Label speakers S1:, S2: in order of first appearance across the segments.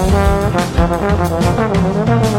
S1: Thank you.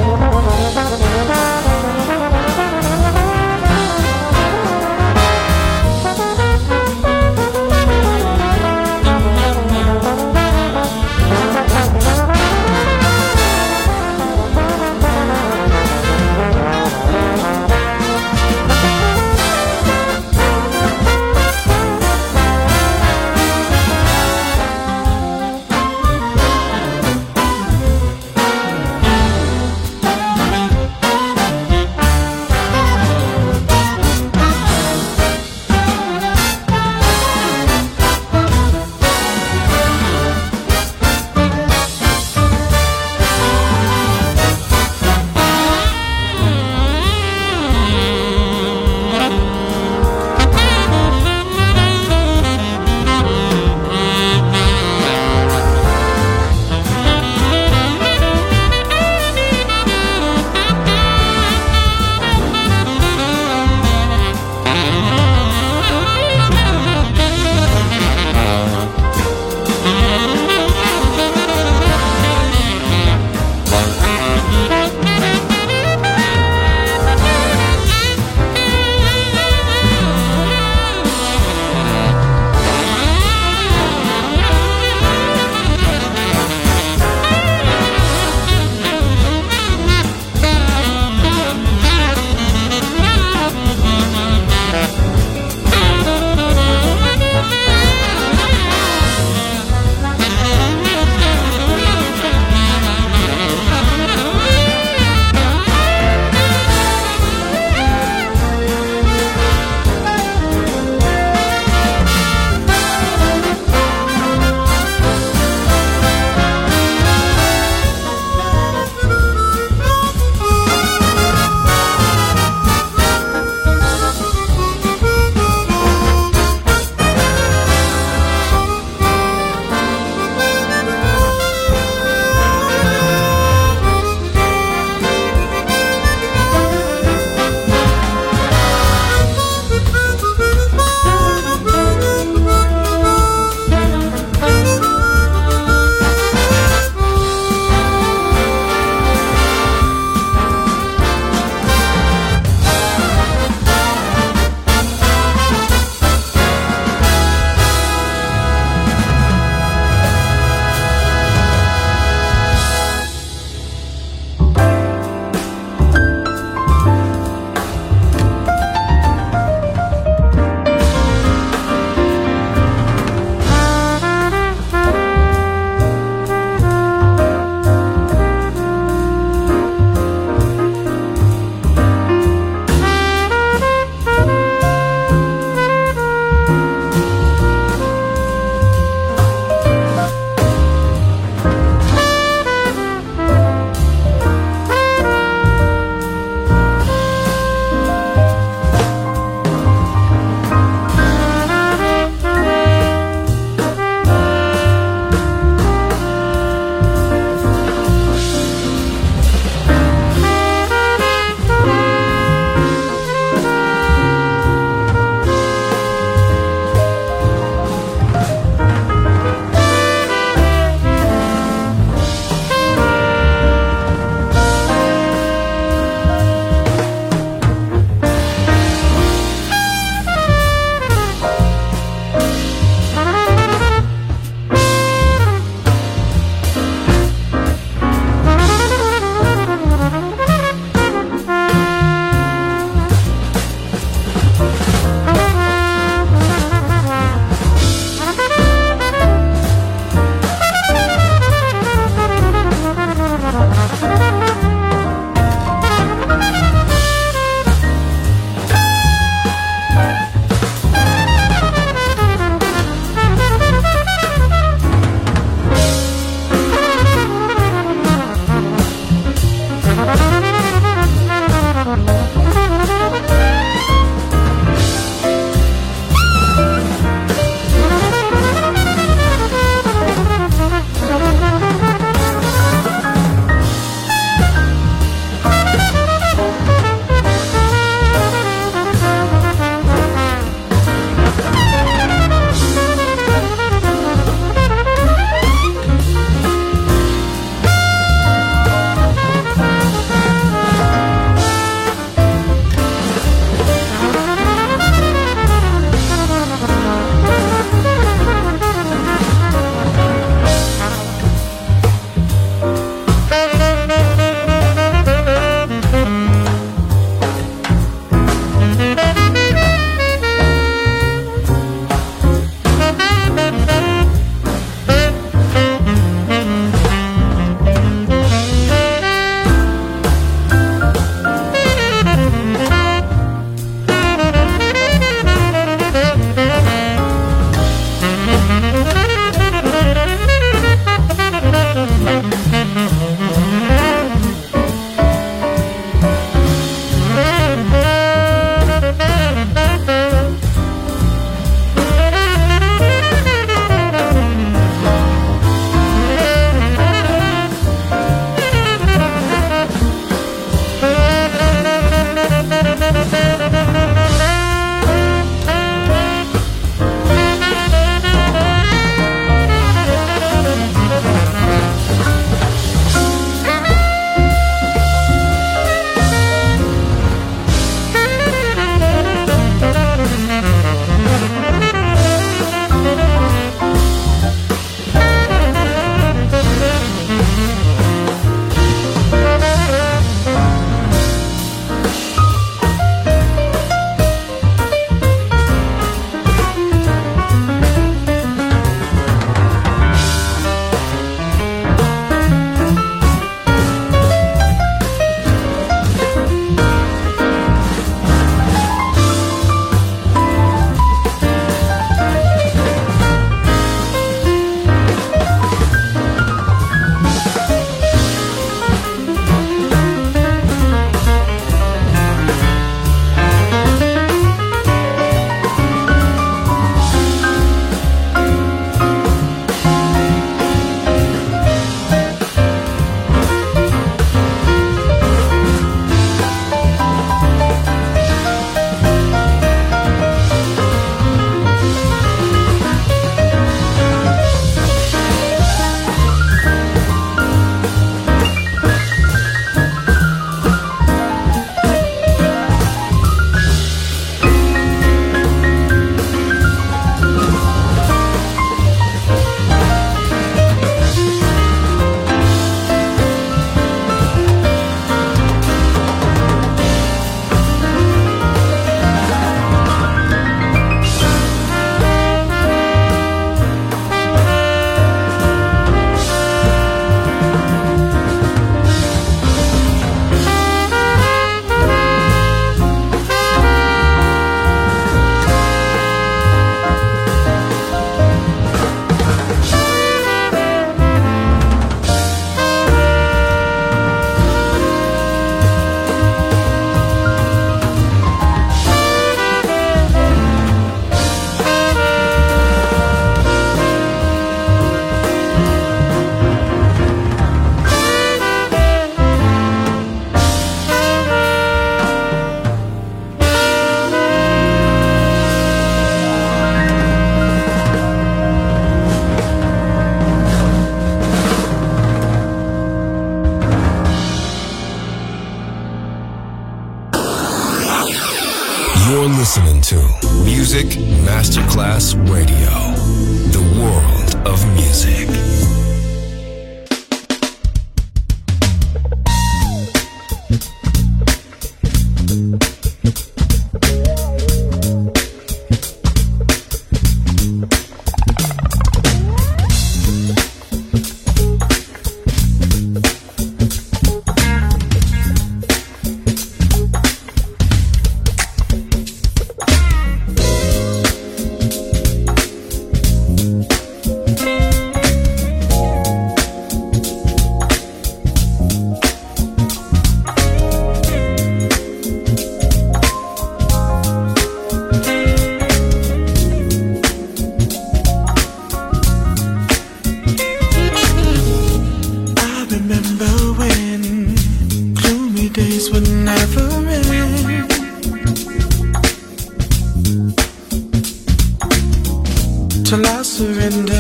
S1: till I surrendered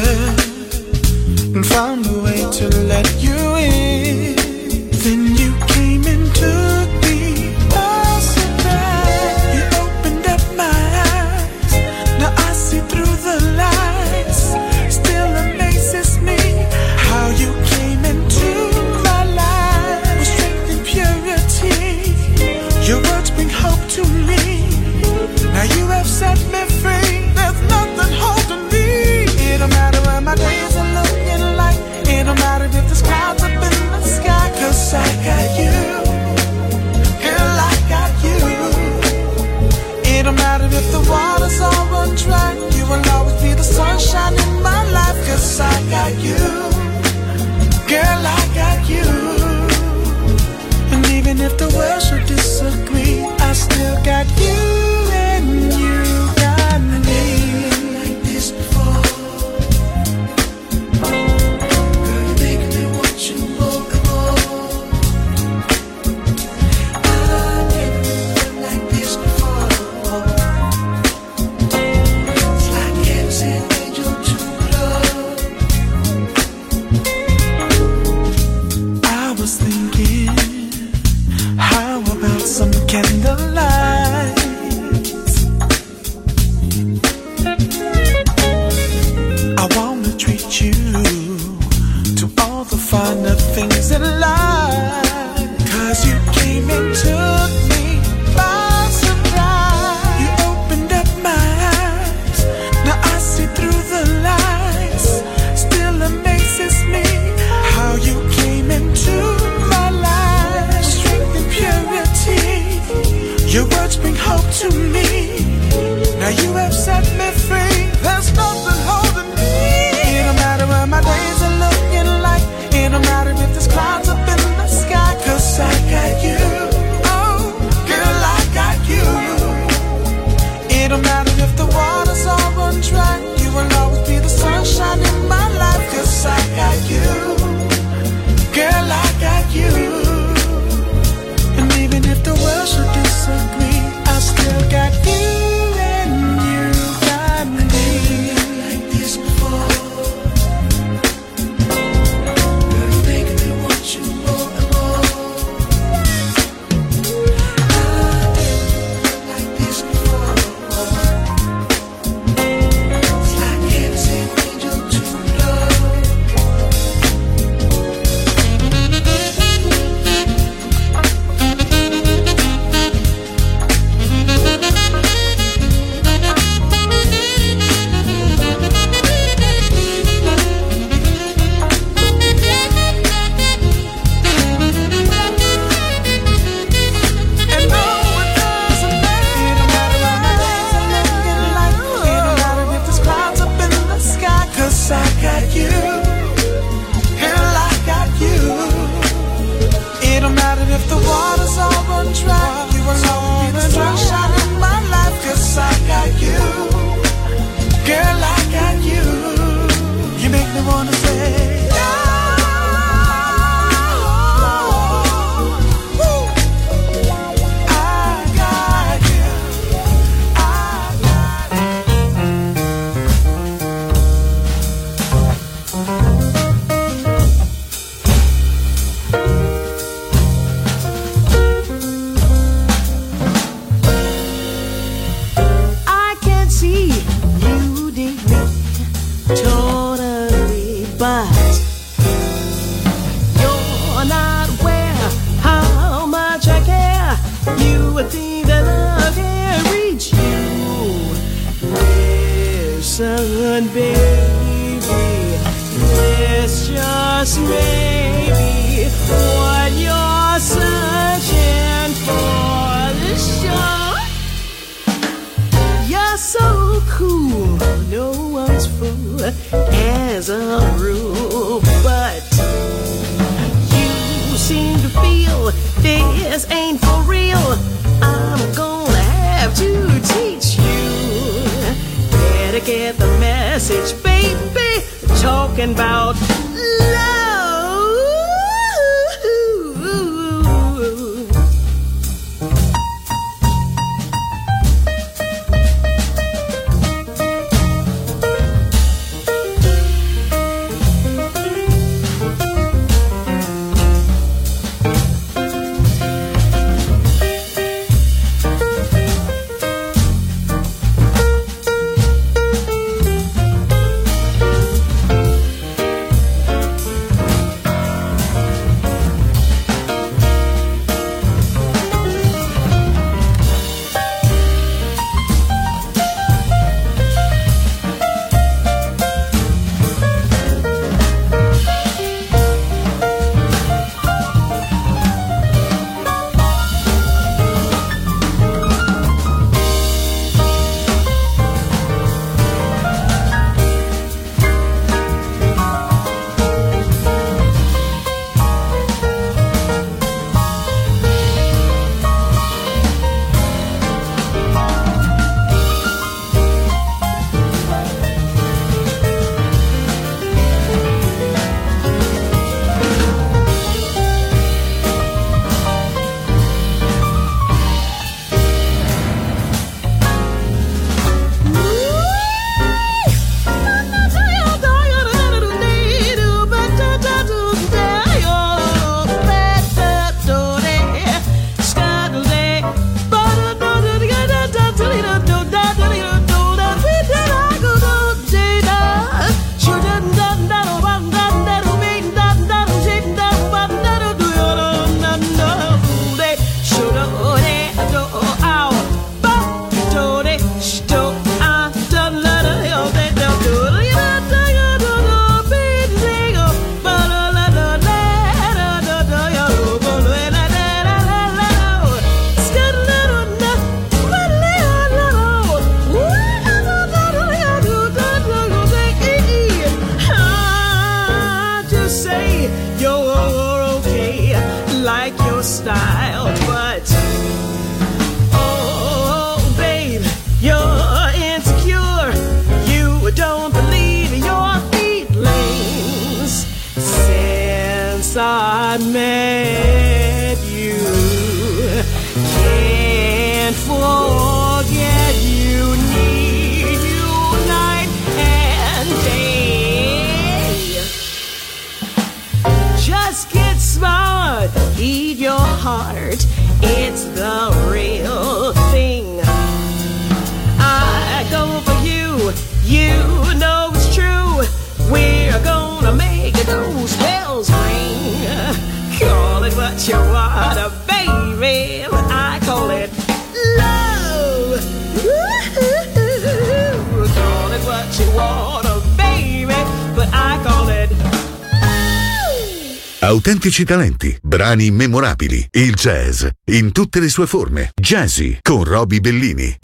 S1: and found a way to let you what you want, a baby. I call it love. Ooh, call it what you
S2: want, a baby. But I call it
S3: Autentici talenti, brani memorabili, il jazz in tutte le sue forme. Jazzy con Roby Bellini.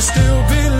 S3: Still believe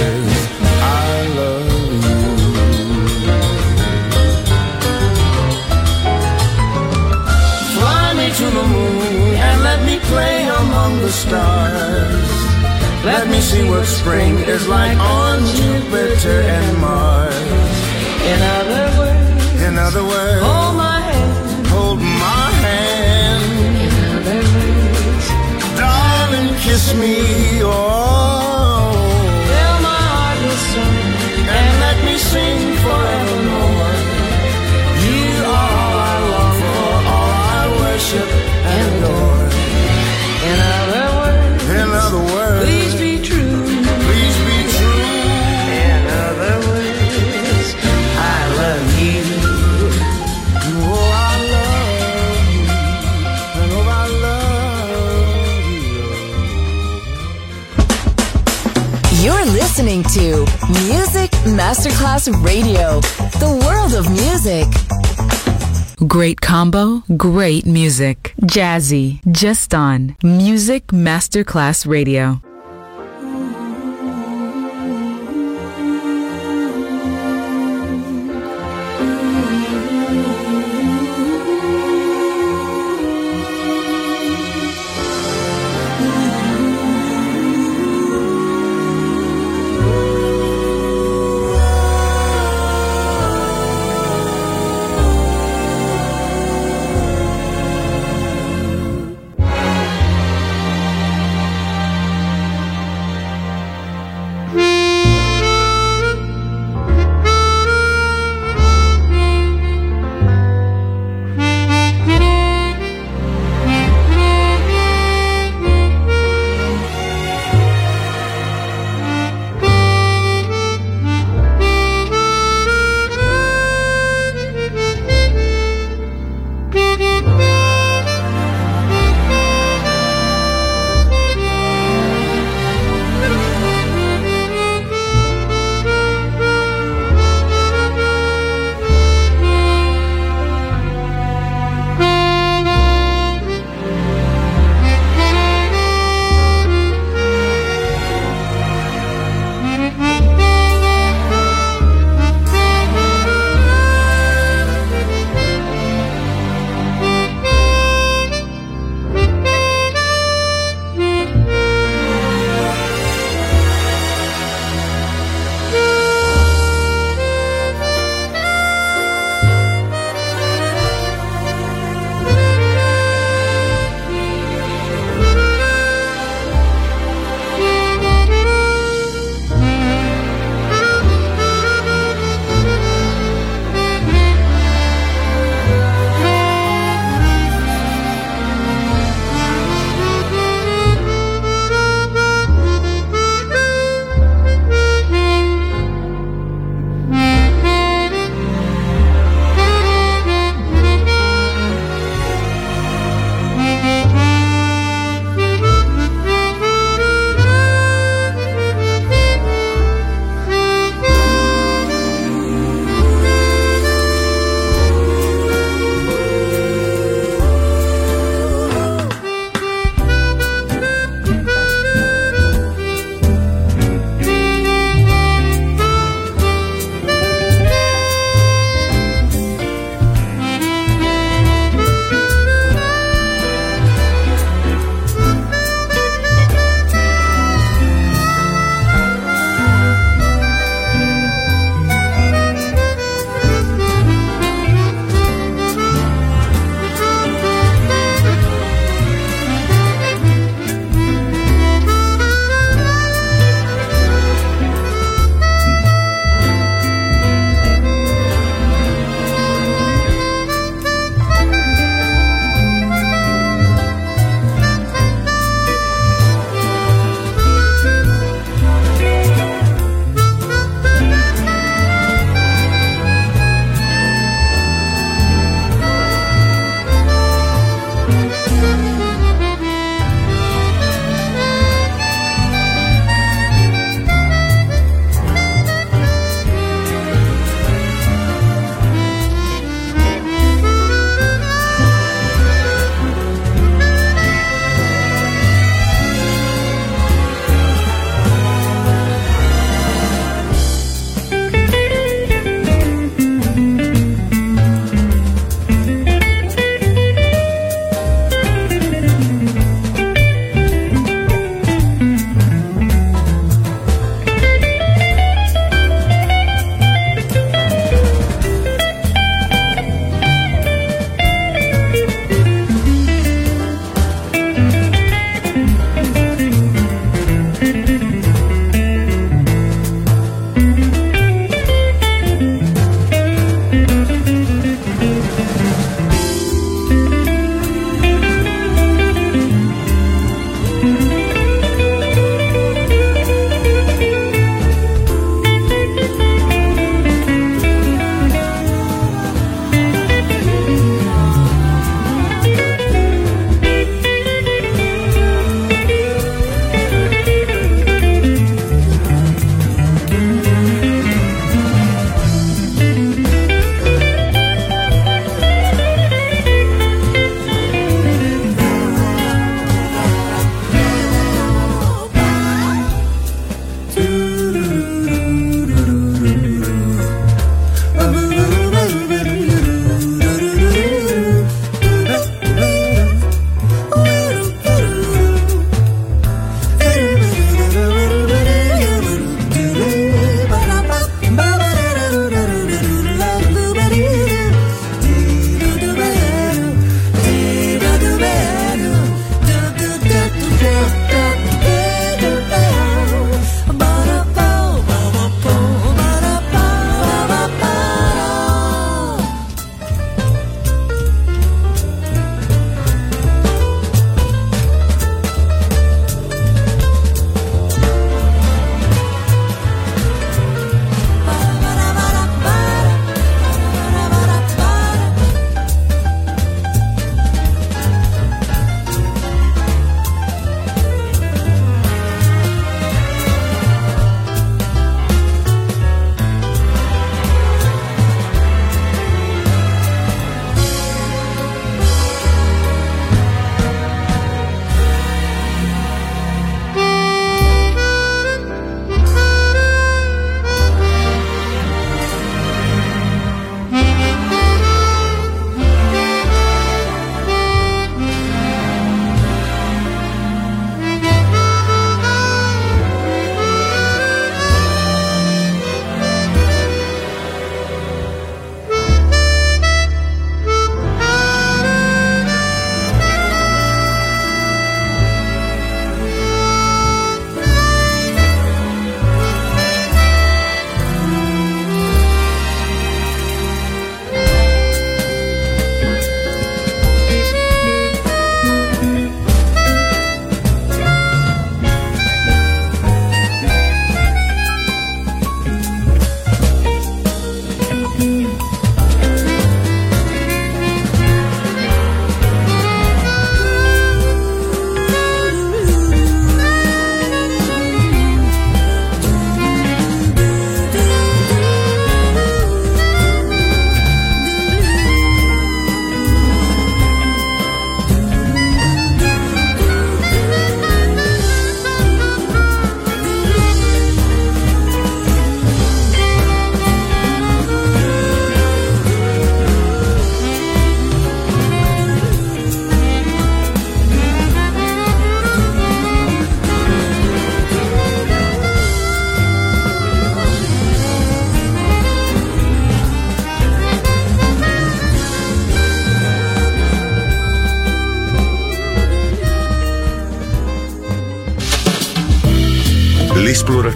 S4: the stars. Let me see what spring is like on Jupiter and Mars.
S2: In other words,
S4: In other words,
S2: hold my hand.
S4: hold my hand,
S2: In other words,
S4: darling, kiss me. Oh,
S2: fill my heart with song.
S4: and let me sing
S5: listening to Music Masterclass Radio, the world of music.
S6: Great combo, great music. Jazzy, just on Music Masterclass Radio.